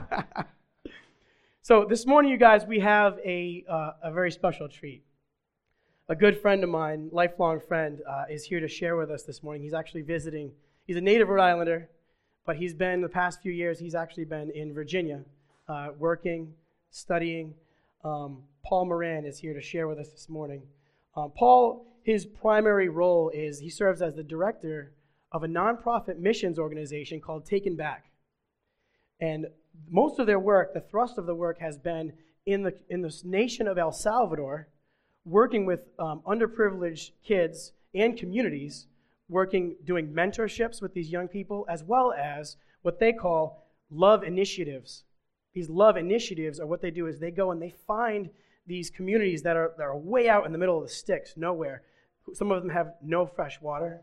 so this morning, you guys, we have a, uh, a very special treat. A good friend of mine, lifelong friend, uh, is here to share with us this morning. He's actually visiting. He's a native Rhode Islander, but he's been the past few years. He's actually been in Virginia, uh, working, studying. Um, Paul Moran is here to share with us this morning. Uh, Paul, his primary role is he serves as the director of a nonprofit missions organization called Taken Back. And most of their work, the thrust of the work, has been in, the, in this nation of El Salvador, working with um, underprivileged kids and communities, working, doing mentorships with these young people, as well as what they call love initiatives. These love initiatives are what they do is they go and they find these communities that are, that are way out in the middle of the sticks, nowhere. Some of them have no fresh water.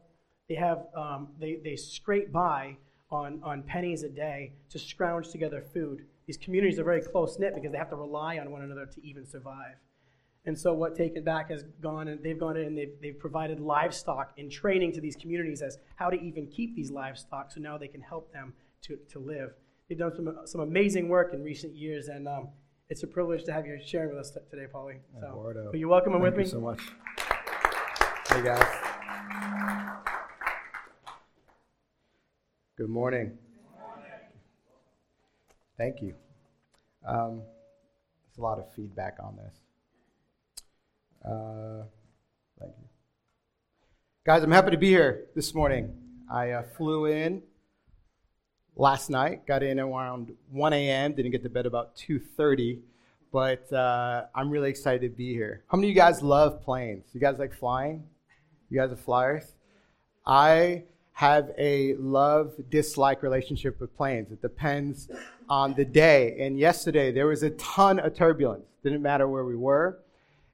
They have um, they, they scrape by on, on pennies a day to scrounge together food. These communities are very close knit because they have to rely on one another to even survive. And so, what Taken Back has gone and they've gone in and they've, they've provided livestock and training to these communities as how to even keep these livestock so now they can help them to, to live. They've done some, some amazing work in recent years, and um, it's a privilege to have you sharing with us t- today, Paulie. So, Eduardo. are you welcome and Thank with you me? so much. Hey guys. Good morning. Thank you. Um, there's a lot of feedback on this. Uh, thank you. Guys, I'm happy to be here this morning. I uh, flew in last night, got in around 1 a.m., didn't get to bed about 2.30, but uh, I'm really excited to be here. How many of you guys love planes? You guys like flying? You guys are flyers? I have a love dislike relationship with planes. It depends on the day. And yesterday, there was a ton of turbulence. Didn't matter where we were.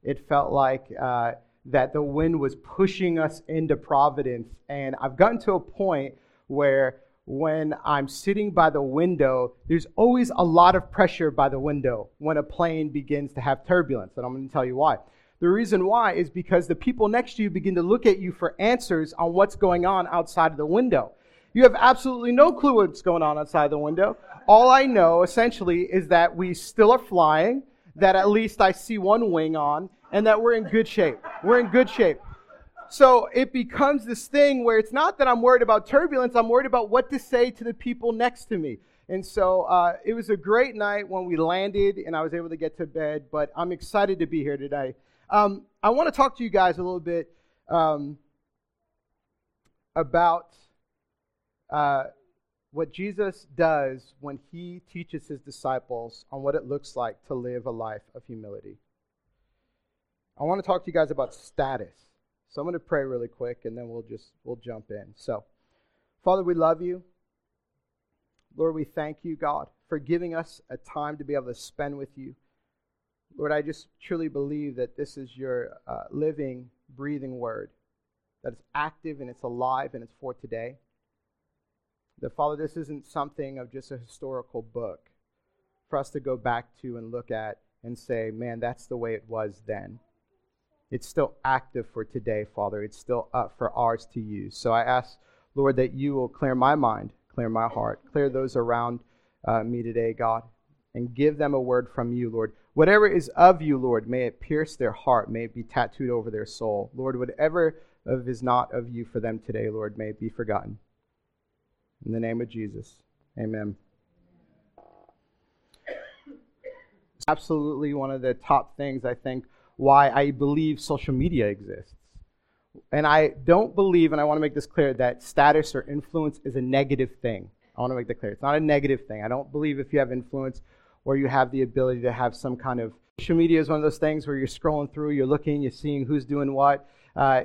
It felt like uh, that the wind was pushing us into Providence. And I've gotten to a point where when I'm sitting by the window, there's always a lot of pressure by the window when a plane begins to have turbulence. And I'm going to tell you why. The reason why is because the people next to you begin to look at you for answers on what's going on outside of the window. You have absolutely no clue what's going on outside the window. All I know essentially is that we still are flying, that at least I see one wing on, and that we're in good shape. We're in good shape. So it becomes this thing where it's not that I'm worried about turbulence, I'm worried about what to say to the people next to me. And so uh, it was a great night when we landed and I was able to get to bed, but I'm excited to be here today. Um, I want to talk to you guys a little bit um, about uh, what Jesus does when he teaches his disciples on what it looks like to live a life of humility. I want to talk to you guys about status. So I'm going to pray really quick and then we'll just we'll jump in. So, Father, we love you. Lord, we thank you, God, for giving us a time to be able to spend with you. Lord, I just truly believe that this is your uh, living, breathing word, that it's active and it's alive and it's for today. That, Father, this isn't something of just a historical book for us to go back to and look at and say, man, that's the way it was then. It's still active for today, Father. It's still up for ours to use. So I ask, Lord, that you will clear my mind, clear my heart, clear those around uh, me today, God, and give them a word from you, Lord. Whatever is of you, Lord, may it pierce their heart, may it be tattooed over their soul. Lord, whatever of is not of you for them today, Lord, may it be forgotten. In the name of Jesus, amen. Absolutely one of the top things I think why I believe social media exists. And I don't believe, and I want to make this clear, that status or influence is a negative thing. I want to make that clear. It's not a negative thing. I don't believe if you have influence or you have the ability to have some kind of social media is one of those things where you're scrolling through, you're looking, you're seeing who's doing what. Uh,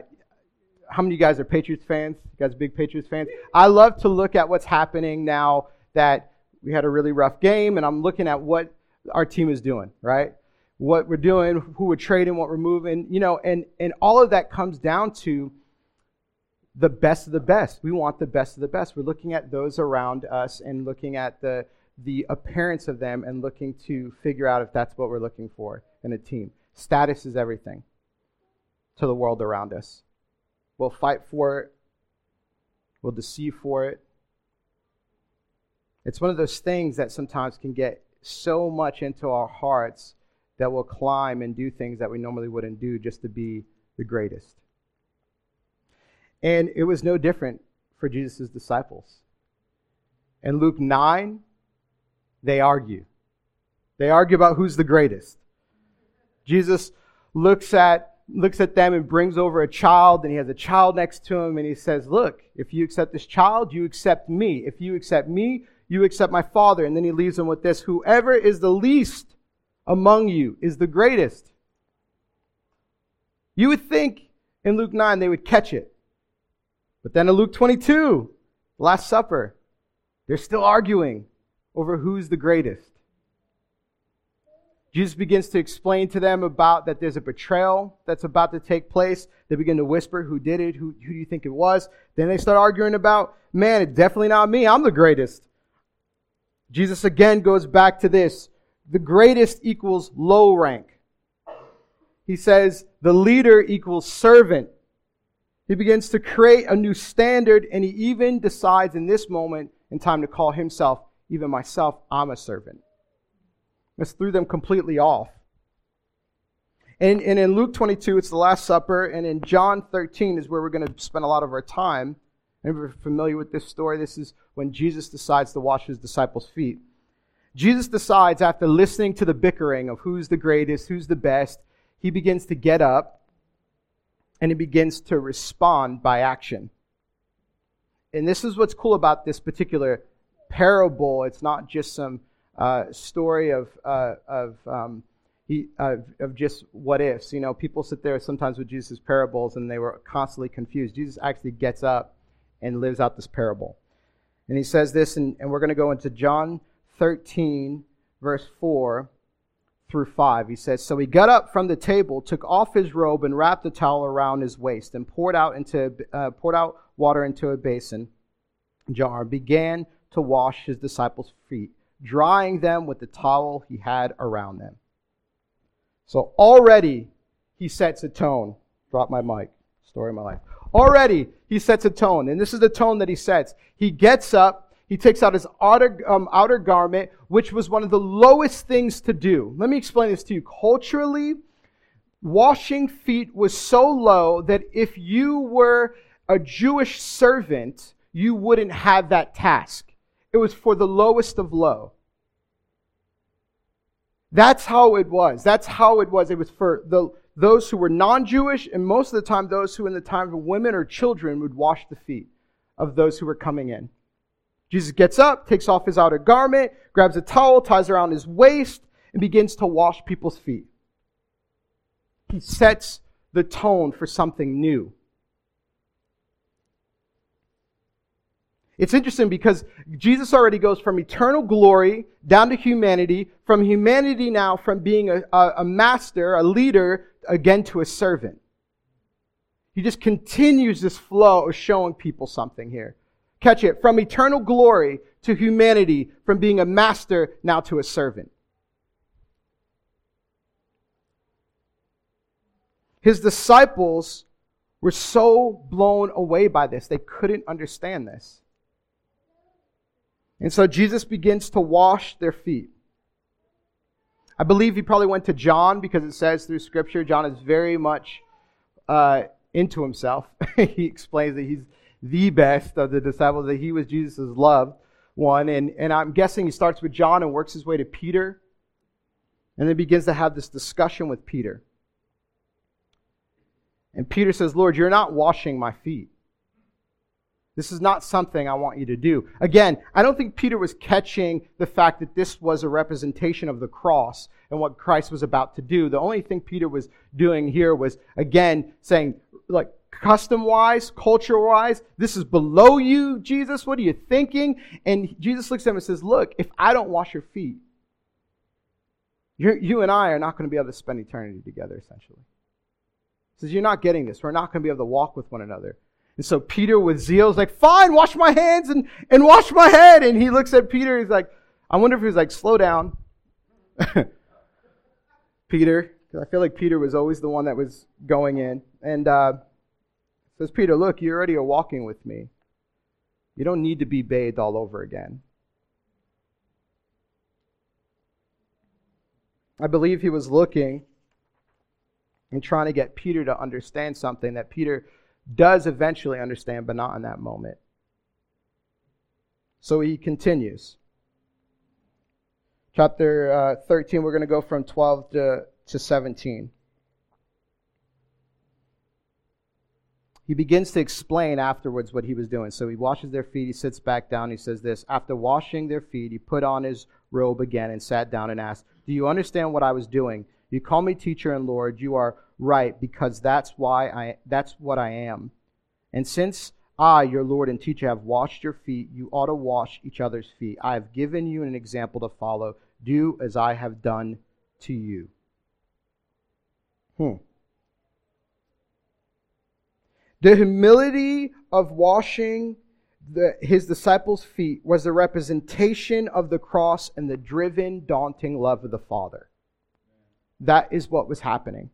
how many of you guys are Patriots fans? You guys big Patriots fans? I love to look at what's happening now that we had a really rough game, and I'm looking at what our team is doing, right? What we're doing, who we're trading, what we're moving, you know, and, and all of that comes down to the best of the best. We want the best of the best. We're looking at those around us and looking at the the appearance of them and looking to figure out if that's what we're looking for in a team. Status is everything to the world around us. We'll fight for it. We'll deceive for it. It's one of those things that sometimes can get so much into our hearts that we'll climb and do things that we normally wouldn't do just to be the greatest. And it was no different for Jesus' disciples. In Luke 9, they argue. They argue about who's the greatest. Jesus looks at looks at them and brings over a child and he has a child next to him and he says, "Look, if you accept this child, you accept me. If you accept me, you accept my Father." And then he leaves them with this, "Whoever is the least among you is the greatest." You would think in Luke 9 they would catch it. But then in Luke 22, Last Supper, they're still arguing over who's the greatest. Jesus begins to explain to them about that there's a betrayal that's about to take place. They begin to whisper, Who did it? Who, who do you think it was? Then they start arguing about, Man, it's definitely not me. I'm the greatest. Jesus again goes back to this the greatest equals low rank. He says the leader equals servant. He begins to create a new standard, and he even decides in this moment in time to call himself, even myself, I'm a servant. This threw them completely off. And, and in Luke 22, it's the Last Supper, and in John 13 is where we're going to spend a lot of our time. And you're familiar with this story. This is when Jesus decides to wash his disciples' feet. Jesus decides, after listening to the bickering of who's the greatest, who's the best, he begins to get up and he begins to respond by action. And this is what's cool about this particular parable. It's not just some uh, story of, uh, of, um, he, of just what ifs. You know, people sit there sometimes with Jesus' parables and they were constantly confused. Jesus actually gets up and lives out this parable. And he says this, and, and we're going to go into John 13, verse 4 through 5. He says, So he got up from the table, took off his robe, and wrapped a towel around his waist, and poured out, into, uh, poured out water into a basin jar, began to wash his disciples' feet drying them with the towel he had around them. So already he sets a tone. Drop my mic. Story of my life. Already he sets a tone, and this is the tone that he sets. He gets up, he takes out his outer, um, outer garment, which was one of the lowest things to do. Let me explain this to you. Culturally, washing feet was so low that if you were a Jewish servant, you wouldn't have that task. It was for the lowest of low. That's how it was. That's how it was. It was for the, those who were non Jewish, and most of the time, those who, in the time of women or children, would wash the feet of those who were coming in. Jesus gets up, takes off his outer garment, grabs a towel, ties around his waist, and begins to wash people's feet. He sets the tone for something new. It's interesting because Jesus already goes from eternal glory down to humanity, from humanity now, from being a, a, a, master, a leader, again to a servant. He just continues this flow of showing people something here. Catch it. From eternal glory to humanity, from being a master now to a servant. His disciples were so blown away by this, they couldn't understand this. And so Jesus begins to wash their feet. I believe he probably went to John because it says through Scripture, John is very much uh, into himself. he explains that he's the best of the disciples, that he was Jesus' loved one. And, and I'm guessing he starts with John and works his way to Peter, and then begins to have this discussion with Peter. And Peter says, Lord, you're not washing my feet. This is not something I want you to do. Again, I don't think Peter was catching the fact that this was a representation of the cross and what Christ was about to do. The only thing Peter was doing here was, again, saying, like, custom wise, culture wise, this is below you, Jesus. What are you thinking? And Jesus looks at him and says, Look, if I don't wash your feet, you and I are not going to be able to spend eternity together, essentially. He says, You're not getting this. We're not going to be able to walk with one another. And so Peter, with zeal, is like, fine, wash my hands and, and wash my head. And he looks at Peter, he's like, I wonder if he's like, slow down. Peter, because I feel like Peter was always the one that was going in. And uh, says, Peter, look, you already are walking with me. You don't need to be bathed all over again. I believe he was looking and trying to get Peter to understand something that Peter does eventually understand, but not in that moment. So he continues. Chapter uh, 13, we're going to go from 12 to, to 17. He begins to explain afterwards what he was doing. So he washes their feet, he sits back down, he says this After washing their feet, he put on his robe again and sat down and asked, Do you understand what I was doing? You call me teacher and Lord, you are right, because that's why I that's what I am. And since I, your Lord and teacher, have washed your feet, you ought to wash each other's feet. I have given you an example to follow. Do as I have done to you. Hmm. The humility of washing the, his disciples' feet was the representation of the cross and the driven, daunting love of the Father. That is what was happening.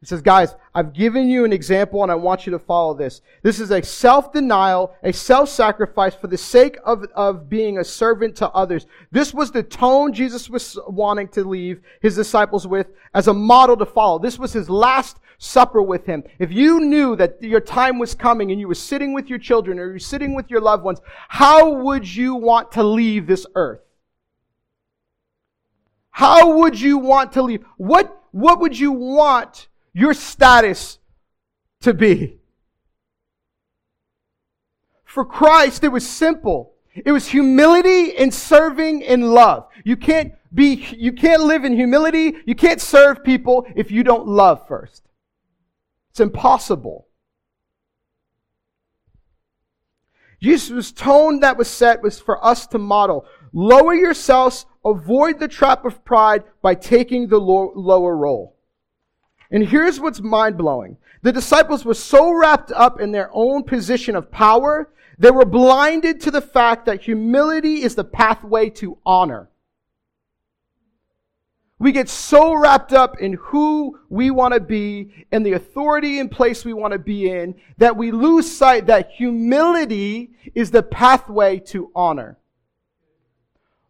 He says, guys, I've given you an example and I want you to follow this. This is a self-denial, a self-sacrifice for the sake of, of being a servant to others. This was the tone Jesus was wanting to leave his disciples with as a model to follow. This was his last supper with him. If you knew that your time was coming and you were sitting with your children or you're sitting with your loved ones, how would you want to leave this earth? How would you want to leave? What, what would you want your status to be. For Christ, it was simple. It was humility and serving in love. You can't be, you can't live in humility. You can't serve people if you don't love first. It's impossible. Jesus' tone that was set was for us to model. Lower yourselves, avoid the trap of pride by taking the lower role. And here's what's mind blowing. The disciples were so wrapped up in their own position of power, they were blinded to the fact that humility is the pathway to honor. We get so wrapped up in who we want to be and the authority and place we want to be in that we lose sight that humility is the pathway to honor.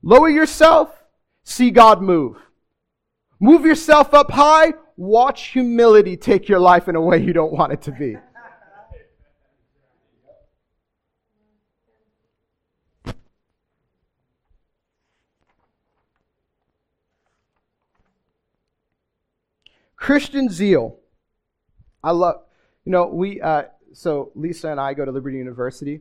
Lower yourself, see God move. Move yourself up high, watch humility take your life in a way you don't want it to be. Christian zeal. I love, you know, we, uh, so Lisa and I go to Liberty University.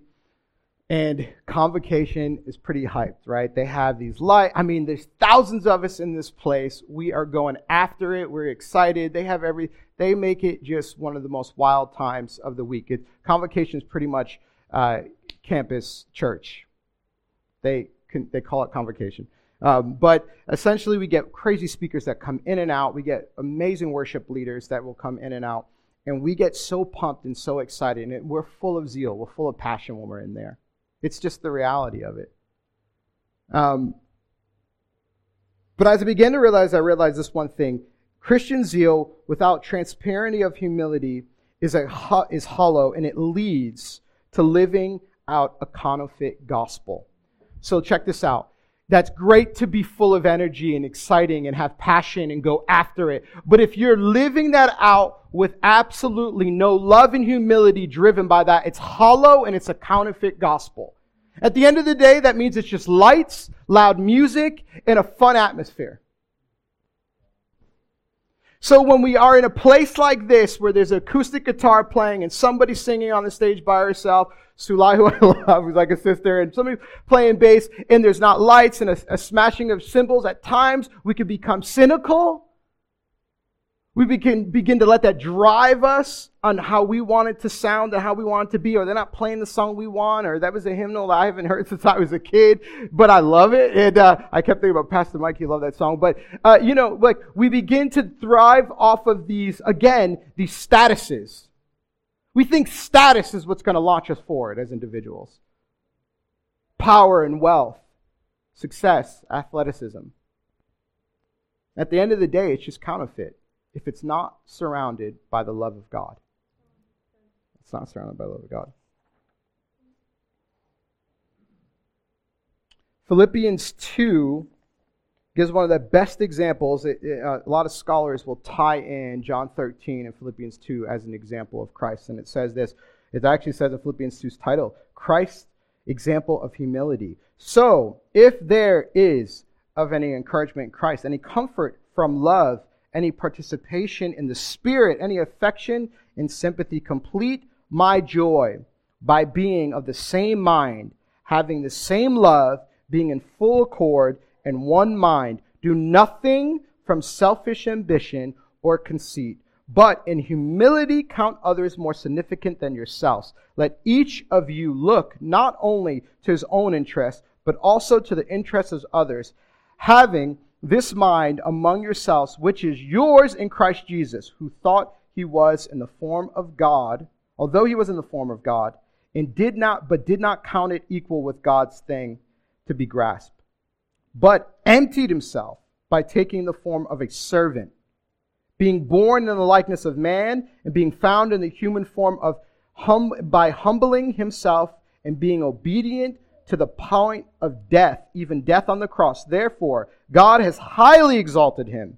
And convocation is pretty hyped, right? They have these light. I mean, there's thousands of us in this place. We are going after it. We're excited. They have every. They make it just one of the most wild times of the week. It, convocation is pretty much uh, campus church. They can, they call it convocation. Um, but essentially, we get crazy speakers that come in and out. We get amazing worship leaders that will come in and out. And we get so pumped and so excited. And we're full of zeal. We're full of passion when we're in there. It's just the reality of it. Um, but as I began to realize, I realized this one thing Christian zeal without transparency of humility is, a, is hollow and it leads to living out a counterfeit gospel. So check this out. That's great to be full of energy and exciting and have passion and go after it. But if you're living that out with absolutely no love and humility driven by that, it's hollow and it's a counterfeit gospel. At the end of the day, that means it's just lights, loud music, and a fun atmosphere. So when we are in a place like this where there's acoustic guitar playing and somebody singing on the stage by herself, Sulai, who I love, who's like a sister, and somebody playing bass, and there's not lights and a, a smashing of cymbals, at times we can become cynical we begin, begin to let that drive us on how we want it to sound and how we want it to be, or they're not playing the song we want, or that was a hymnal that I haven't heard since I was a kid, but I love it. And uh, I kept thinking about Pastor Mike, he loved that song. But, uh, you know, like we begin to thrive off of these, again, these statuses. We think status is what's going to launch us forward as individuals power and wealth, success, athleticism. At the end of the day, it's just counterfeit if it's not surrounded by the love of God. It's not surrounded by the love of God. Philippians 2 gives one of the best examples. It, it, uh, a lot of scholars will tie in John 13 and Philippians 2 as an example of Christ. And it says this it actually says in Philippians 2's title Christ's example of humility. So, if there is of any encouragement in Christ, any comfort from love, any participation in the Spirit, any affection and sympathy, complete my joy by being of the same mind, having the same love, being in full accord and one mind. Do nothing from selfish ambition or conceit, but in humility count others more significant than yourselves. Let each of you look not only to his own interest, but also to the interests of others, having this mind among yourselves, which is yours in Christ Jesus, who thought he was in the form of God, although he was in the form of God, and did not, but did not count it equal with God's thing to be grasped, but emptied himself by taking the form of a servant, being born in the likeness of man, and being found in the human form of hum, by humbling himself and being obedient to the point of death, even death on the cross. Therefore, God has highly exalted him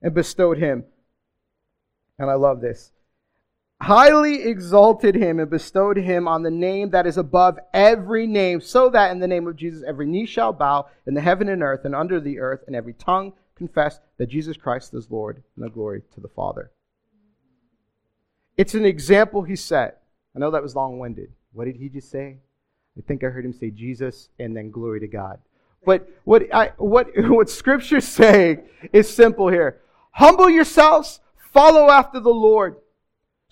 and bestowed him. And I love this. Highly exalted him and bestowed him on the name that is above every name, so that in the name of Jesus every knee shall bow in the heaven and earth and under the earth, and every tongue confess that Jesus Christ is Lord, and the glory to the Father. It's an example he set. I know that was long winded. What did he just say? I think I heard him say Jesus and then glory to God. But what I, what what Scripture's saying is simple here. Humble yourselves, follow after the Lord,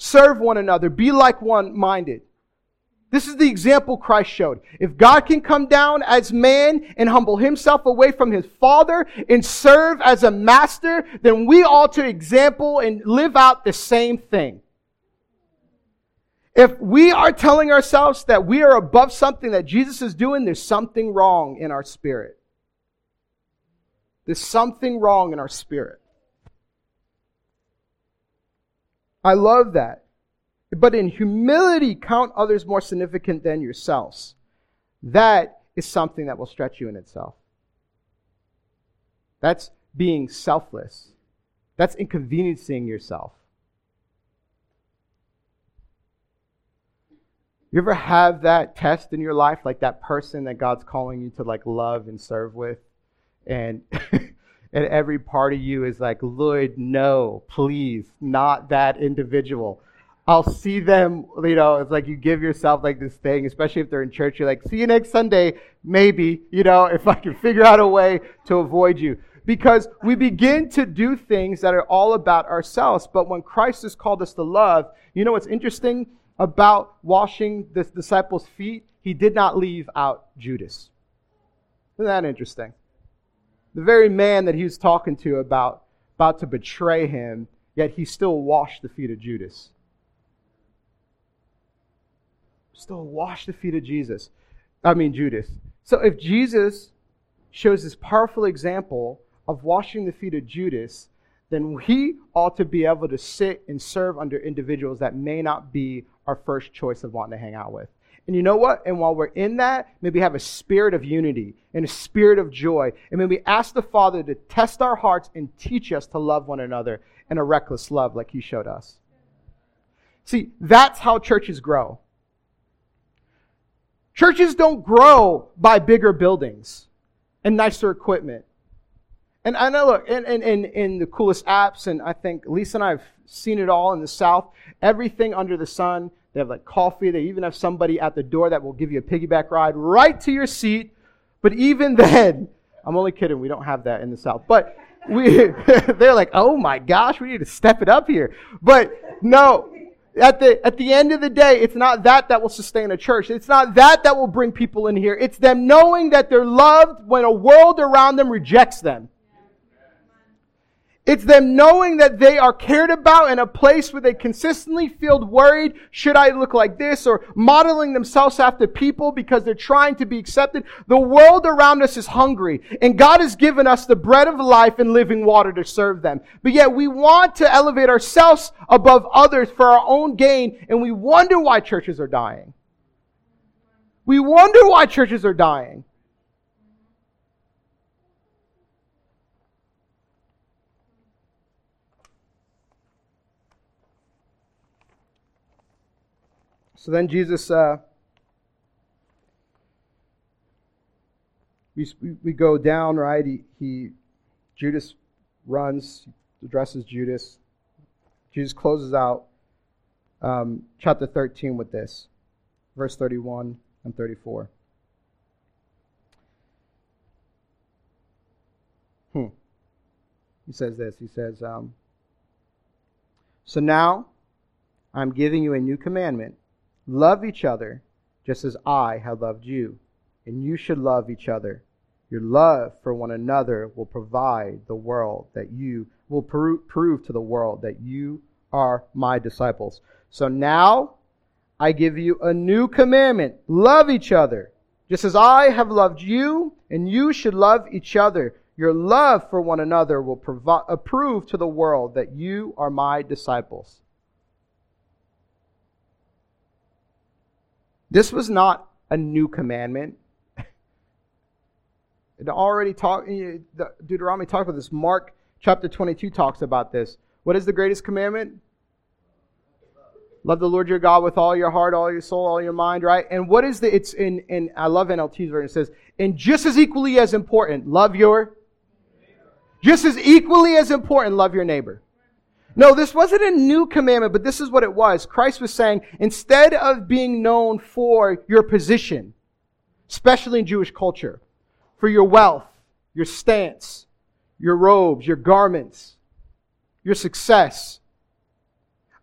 serve one another, be like one minded. This is the example Christ showed. If God can come down as man and humble himself away from his father and serve as a master, then we ought to example and live out the same thing. If we are telling ourselves that we are above something that Jesus is doing, there's something wrong in our spirit. There's something wrong in our spirit. I love that. But in humility, count others more significant than yourselves. That is something that will stretch you in itself. That's being selfless. That's inconveniencing yourself. You ever have that test in your life, like that person that God's calling you to like love and serve with, and and every part of you is like, Lloyd, no, please, not that individual. I'll see them, you know, it's like you give yourself like this thing, especially if they're in church, you're like, see you next Sunday, maybe, you know, if I can figure out a way to avoid you. Because we begin to do things that are all about ourselves. But when Christ has called us to love, you know what's interesting? about washing the disciples' feet, he did not leave out Judas. Isn't that interesting? The very man that he was talking to about, about to betray him, yet he still washed the feet of Judas. Still washed the feet of Jesus. I mean, Judas. So if Jesus shows this powerful example of washing the feet of Judas, then we ought to be able to sit and serve under individuals that may not be our first choice of wanting to hang out with. And you know what? And while we're in that, maybe have a spirit of unity and a spirit of joy. And maybe ask the Father to test our hearts and teach us to love one another in a reckless love like He showed us. See, that's how churches grow. Churches don't grow by bigger buildings and nicer equipment. And I know, look, in, in, in, the coolest apps, and I think Lisa and I have seen it all in the South, everything under the sun they have like coffee. They even have somebody at the door that will give you a piggyback ride right to your seat. But even then, I'm only kidding. We don't have that in the South. But we, they're like, oh my gosh, we need to step it up here. But no, at the, at the end of the day, it's not that that will sustain a church. It's not that that will bring people in here. It's them knowing that they're loved when a world around them rejects them. It's them knowing that they are cared about in a place where they consistently feel worried, should I look like this, or modeling themselves after people because they're trying to be accepted. The world around us is hungry, and God has given us the bread of life and living water to serve them. But yet we want to elevate ourselves above others for our own gain, and we wonder why churches are dying. We wonder why churches are dying. So then Jesus, uh, we, we go down, right? He, he, Judas runs, addresses Judas. Jesus closes out um, chapter 13 with this, verse 31 and 34. Hmm. He says this. He says, um, So now I'm giving you a new commandment love each other just as I have loved you, and you should love each other. Your love for one another will provide the world that you will prove to the world that you are my disciples. So now I give you a new commandment love each other, just as I have loved you, and you should love each other. Your love for one another will provi- prove to the world that you are my disciples. This was not a new commandment. It already talked, eh, Deuteronomy talked about this. Mark chapter 22 talks about this. What is the greatest commandment? Love the Lord your God with all your heart, all your soul, all your mind, right? And what is the, it's in, in I love NLT's version, it says, and just as equally as important, love your, just as equally as important, love your neighbor. No, this wasn't a new commandment, but this is what it was. Christ was saying, instead of being known for your position, especially in Jewish culture, for your wealth, your stance, your robes, your garments, your success,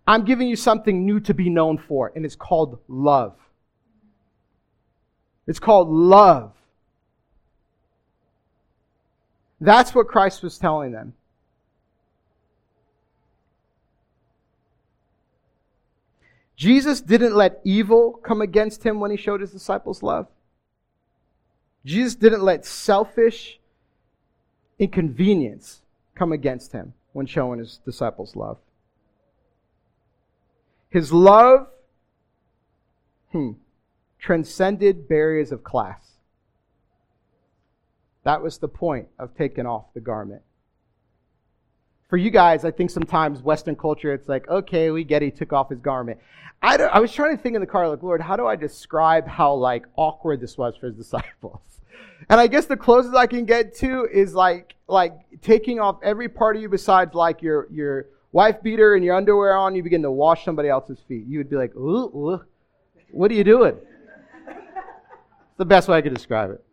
I'm giving you something new to be known for, and it's called love. It's called love. That's what Christ was telling them. Jesus didn't let evil come against him when he showed his disciples love. Jesus didn't let selfish inconvenience come against him when showing his disciples love. His love hmm, transcended barriers of class. That was the point of taking off the garment. For you guys, I think sometimes Western culture, it's like, okay, we get he took off his garment. I, I was trying to think in the car, like, Lord, how do I describe how like awkward this was for his disciples? And I guess the closest I can get to is like like taking off every part of you besides like your your wife beater and your underwear on, you begin to wash somebody else's feet. You would be like, ooh, ooh what are you doing? It's the best way I could describe it.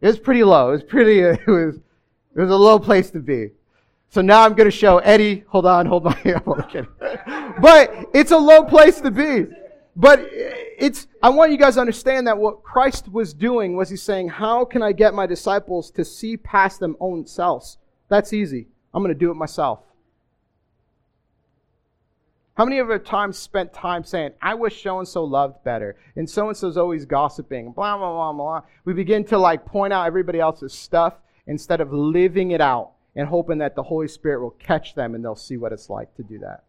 It was pretty low. It was pretty, it was, it was a low place to be. So now I'm going to show Eddie. Hold on, hold my. Hand. but it's a low place to be. But it's. I want you guys to understand that what Christ was doing was He's saying, "How can I get my disciples to see past them own selves? That's easy. I'm going to do it myself." How many of our times spent time saying, I wish so and so loved better, and so and so's always gossiping, blah, blah, blah, blah. We begin to like point out everybody else's stuff instead of living it out and hoping that the Holy Spirit will catch them and they'll see what it's like to do that.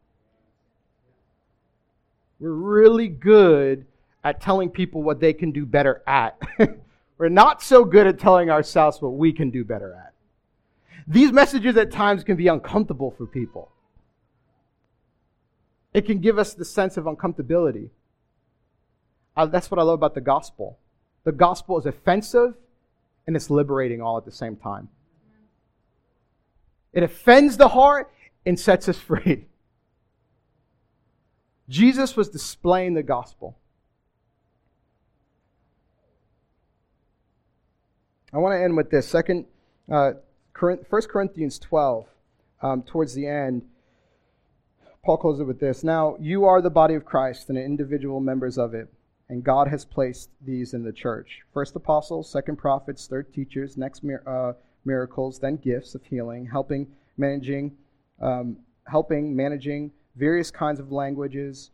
We're really good at telling people what they can do better at. We're not so good at telling ourselves what we can do better at. These messages at times can be uncomfortable for people. It can give us the sense of uncomfortability. That's what I love about the gospel. The gospel is offensive and it's liberating all at the same time. It offends the heart and sets us free. Jesus was displaying the gospel. I want to end with this. Second, uh, 1 Corinthians 12, um, towards the end. Paul closes it with this Now you are the body of Christ and individual members of it, and God has placed these in the church first apostles, second prophets, third teachers, next uh, miracles, then gifts of healing, helping, managing, um, helping, managing various kinds of languages.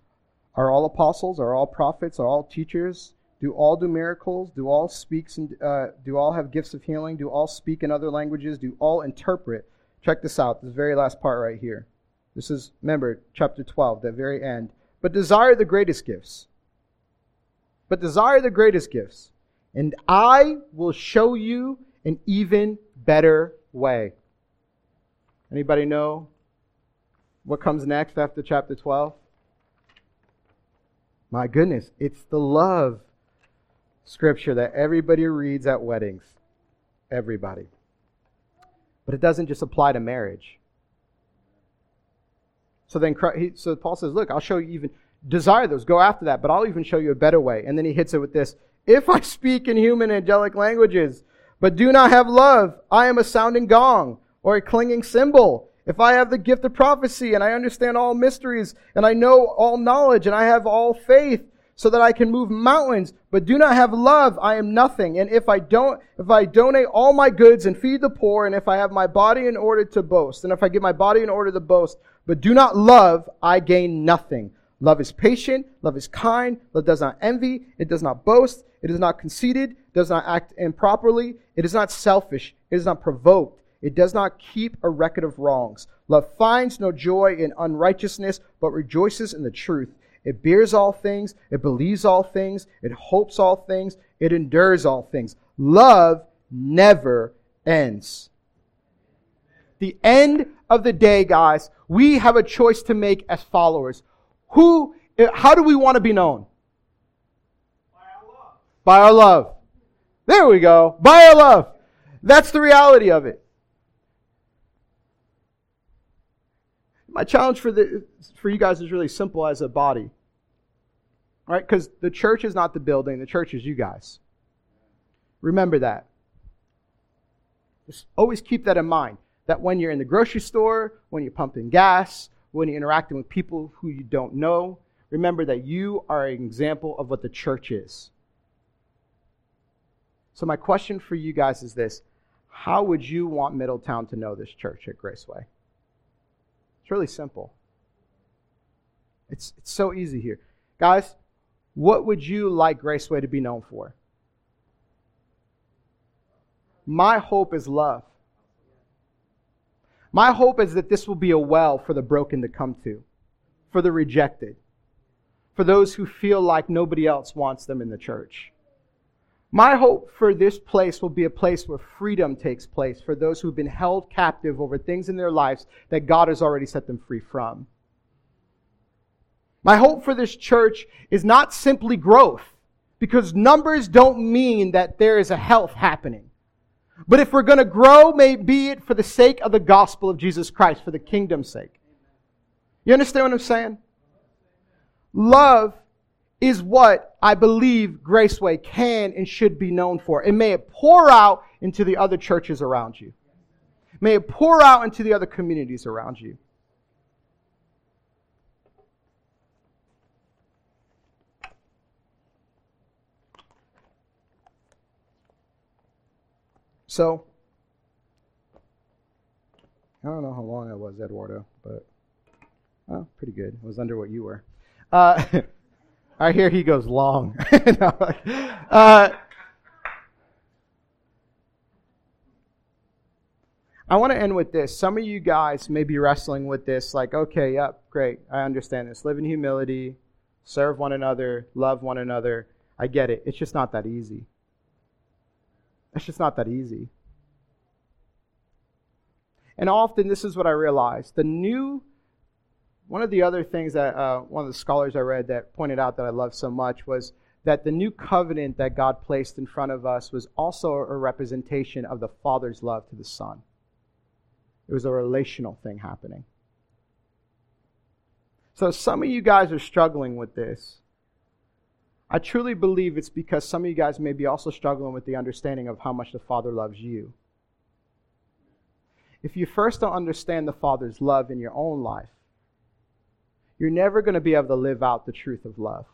Are all apostles? Are all prophets? Are all teachers? Do all do miracles? Do all speaks and uh, do all have gifts of healing? Do all speak in other languages? Do all interpret? Check this out. This very last part right here. This is, remember, chapter 12, the very end. But desire the greatest gifts. But desire the greatest gifts. And I will show you an even better way. Anybody know what comes next after chapter 12? My goodness, it's the love scripture that everybody reads at weddings. Everybody. But it doesn't just apply to marriage. So then, so Paul says, "Look, I'll show you even desire those, go after that, but I'll even show you a better way." And then he hits it with this: "If I speak in human angelic languages, but do not have love, I am a sounding gong or a clinging cymbal. If I have the gift of prophecy and I understand all mysteries and I know all knowledge and I have all faith so that I can move mountains, but do not have love, I am nothing. And if I don't, if I donate all my goods and feed the poor, and if I have my body in order to boast, and if I give my body in order to boast, but do not love, I gain nothing. Love is patient, love is kind, love does not envy, it does not boast, it is not conceited, does not act improperly, it is not selfish, it is not provoked, it does not keep a record of wrongs. Love finds no joy in unrighteousness, but rejoices in the truth. It bears all things. It believes all things. It hopes all things. It endures all things. Love never ends. The end of the day, guys, we have a choice to make as followers. Who, eh, how do we want to be known? By our love. By our love. There we go. By our love. That's the reality of it. My challenge for, the, for you guys is really simple as a body. Right? Because the church is not the building, the church is you guys. Remember that. Just always keep that in mind. That when you're in the grocery store, when you're pumping gas, when you're interacting with people who you don't know, remember that you are an example of what the church is. So, my question for you guys is this How would you want Middletown to know this church at Graceway? It's really simple. It's, it's so easy here. Guys, what would you like Graceway to be known for? My hope is love. My hope is that this will be a well for the broken to come to, for the rejected, for those who feel like nobody else wants them in the church. My hope for this place will be a place where freedom takes place for those who've been held captive over things in their lives that God has already set them free from. My hope for this church is not simply growth, because numbers don't mean that there is a health happening. But if we're going to grow, may be it for the sake of the gospel of Jesus Christ, for the kingdom's sake. You understand what I'm saying? Love is what I believe Graceway can and should be known for. And may it pour out into the other churches around you. May it pour out into the other communities around you. So, I don't know how long I was, Eduardo, but oh, pretty good. It was under what you were. Uh, I hear he goes long. uh, I want to end with this. Some of you guys may be wrestling with this, like, okay, yep, great, I understand this. Live in humility, serve one another, love one another. I get it. It's just not that easy. It's just not that easy. And often, this is what I realize the new, one of the other things that uh, one of the scholars I read that pointed out that I love so much was that the new covenant that God placed in front of us was also a representation of the Father's love to the Son. It was a relational thing happening. So, some of you guys are struggling with this. I truly believe it's because some of you guys may be also struggling with the understanding of how much the Father loves you. If you first don't understand the Father's love in your own life, you're never going to be able to live out the truth of love.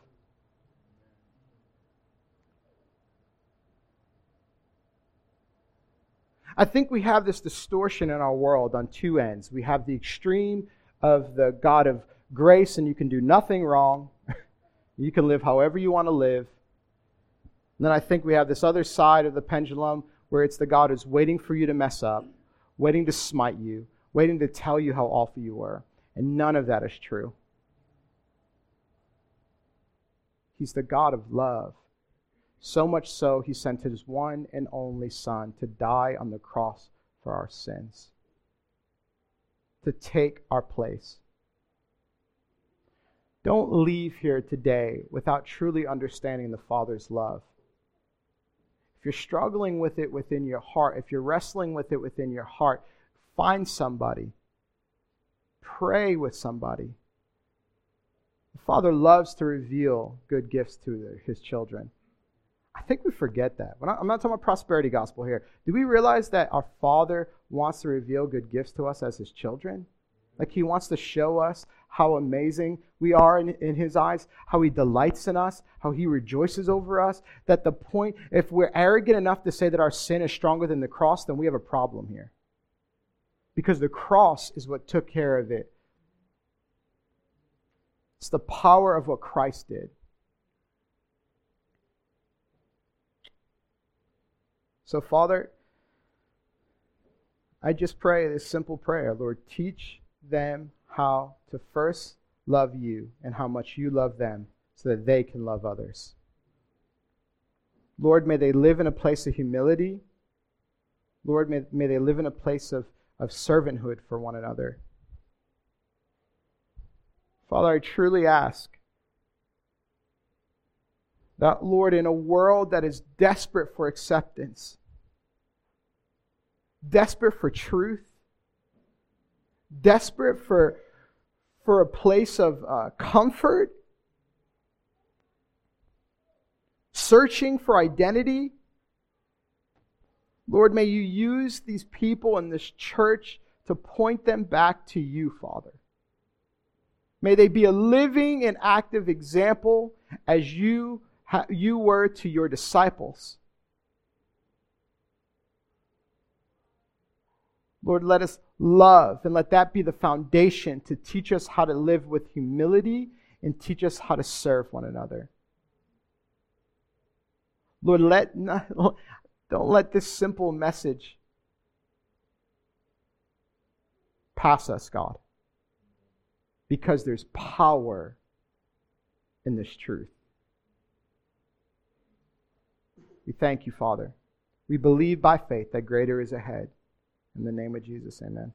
I think we have this distortion in our world on two ends. We have the extreme of the God of grace, and you can do nothing wrong. You can live however you want to live. And then I think we have this other side of the pendulum where it's the God who's waiting for you to mess up, waiting to smite you, waiting to tell you how awful you were. And none of that is true. He's the God of love. So much so, he sent his one and only Son to die on the cross for our sins, to take our place don't leave here today without truly understanding the Father's love. If you're struggling with it within your heart, if you're wrestling with it within your heart, find somebody. Pray with somebody. The Father loves to reveal good gifts to his children. I think we forget that. I'm not talking about prosperity gospel here. Do we realize that our Father wants to reveal good gifts to us as his children? Like he wants to show us how amazing we are in, in his eyes, how he delights in us, how he rejoices over us. That the point, if we're arrogant enough to say that our sin is stronger than the cross, then we have a problem here. Because the cross is what took care of it. It's the power of what Christ did. So, Father, I just pray this simple prayer Lord, teach them how to first love you and how much you love them so that they can love others. Lord, may they live in a place of humility. Lord, may, may they live in a place of, of servanthood for one another. Father, I truly ask that, Lord, in a world that is desperate for acceptance, desperate for truth, desperate for, for a place of uh, comfort, searching for identity. Lord, may you use these people in this church to point them back to you, Father. May they be a living and active example as you, you were to your disciples. Lord, let us love and let that be the foundation to teach us how to live with humility and teach us how to serve one another. Lord, let not, don't let this simple message pass us, God, because there's power in this truth. We thank you, Father. We believe by faith that greater is ahead. In the name of Jesus, amen.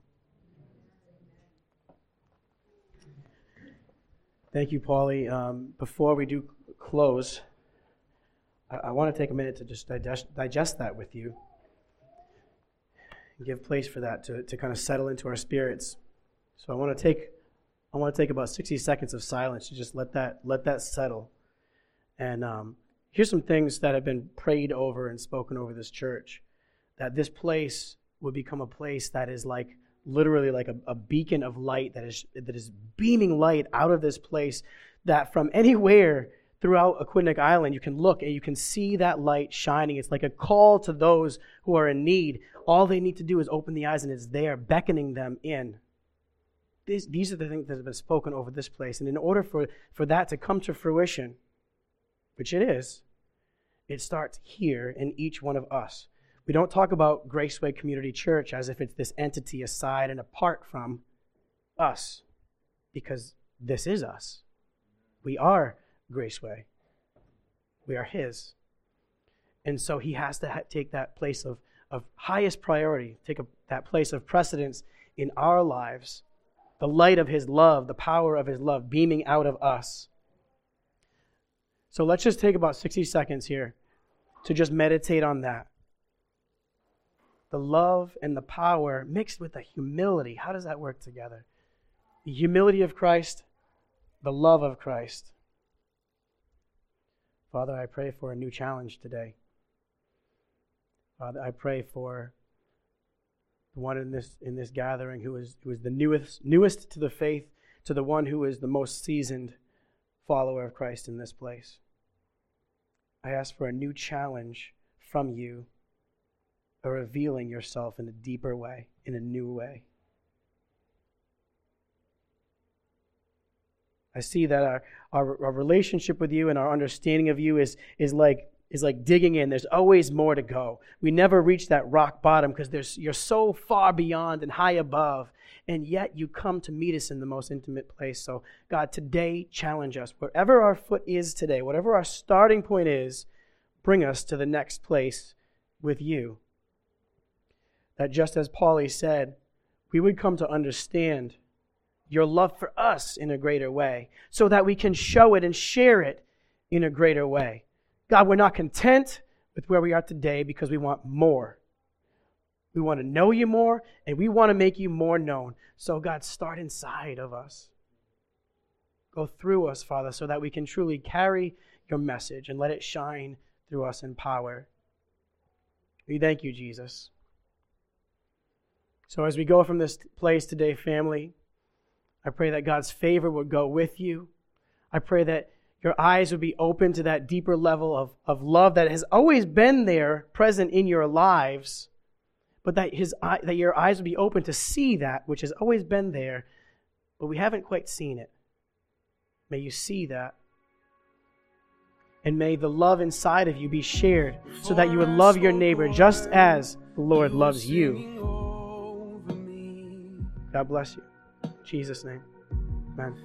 Thank you, Paulie. Um, before we do close, I, I want to take a minute to just digest, digest that with you give place for that to, to kind of settle into our spirits. So I want to take I want to take about 60 seconds of silence to just let that let that settle. And um, here's some things that have been prayed over and spoken over this church. That this place would become a place that is like literally like a, a beacon of light that is that is beaming light out of this place that from anywhere throughout Aquidneck Island, you can look and you can see that light shining. It's like a call to those who are in need. All they need to do is open the eyes and it's there, beckoning them in. These, these are the things that have been spoken over this place. And in order for, for that to come to fruition, which it is, it starts here in each one of us. We don't talk about Graceway Community Church as if it's this entity aside and apart from us, because this is us. We are Graceway, we are His. And so He has to ha- take that place of, of highest priority, take a, that place of precedence in our lives, the light of His love, the power of His love beaming out of us. So let's just take about 60 seconds here to just meditate on that the love and the power mixed with the humility. How does that work together? The humility of Christ, the love of Christ. Father, I pray for a new challenge today. Father, I pray for the one in this in this gathering who is who is the newest newest to the faith, to the one who is the most seasoned follower of Christ in this place. I ask for a new challenge from you are revealing yourself in a deeper way, in a new way. I see that our, our, our, relationship with you and our understanding of you is, is, like, is like digging in. There's always more to go. We never reach that rock bottom because you're so far beyond and high above. And yet you come to meet us in the most intimate place. So, God, today challenge us. Wherever our foot is today, whatever our starting point is, bring us to the next place with you that just as Paulie said, we would come to understand your love for us in a greater way so that we can show it and share it in a greater way. God, we're not content with where we are today because we want more. We want to know you more and we want to make you more known. So, God, start inside of us. Go through us, Father, so that we can truly carry your message and let it shine through us in power. We thank you, Jesus. So, as we go from this place today, family, I pray that God's favor would go with you. I pray that your eyes would be open to that deeper level of, of love that has always been there, present in your lives, but that, his, that your eyes would be open to see that which has always been there, but we haven't quite seen it. May you see that. And may the love inside of you be shared so that you would love your neighbor just as the Lord loves you. God bless you. In Jesus' name. Amen.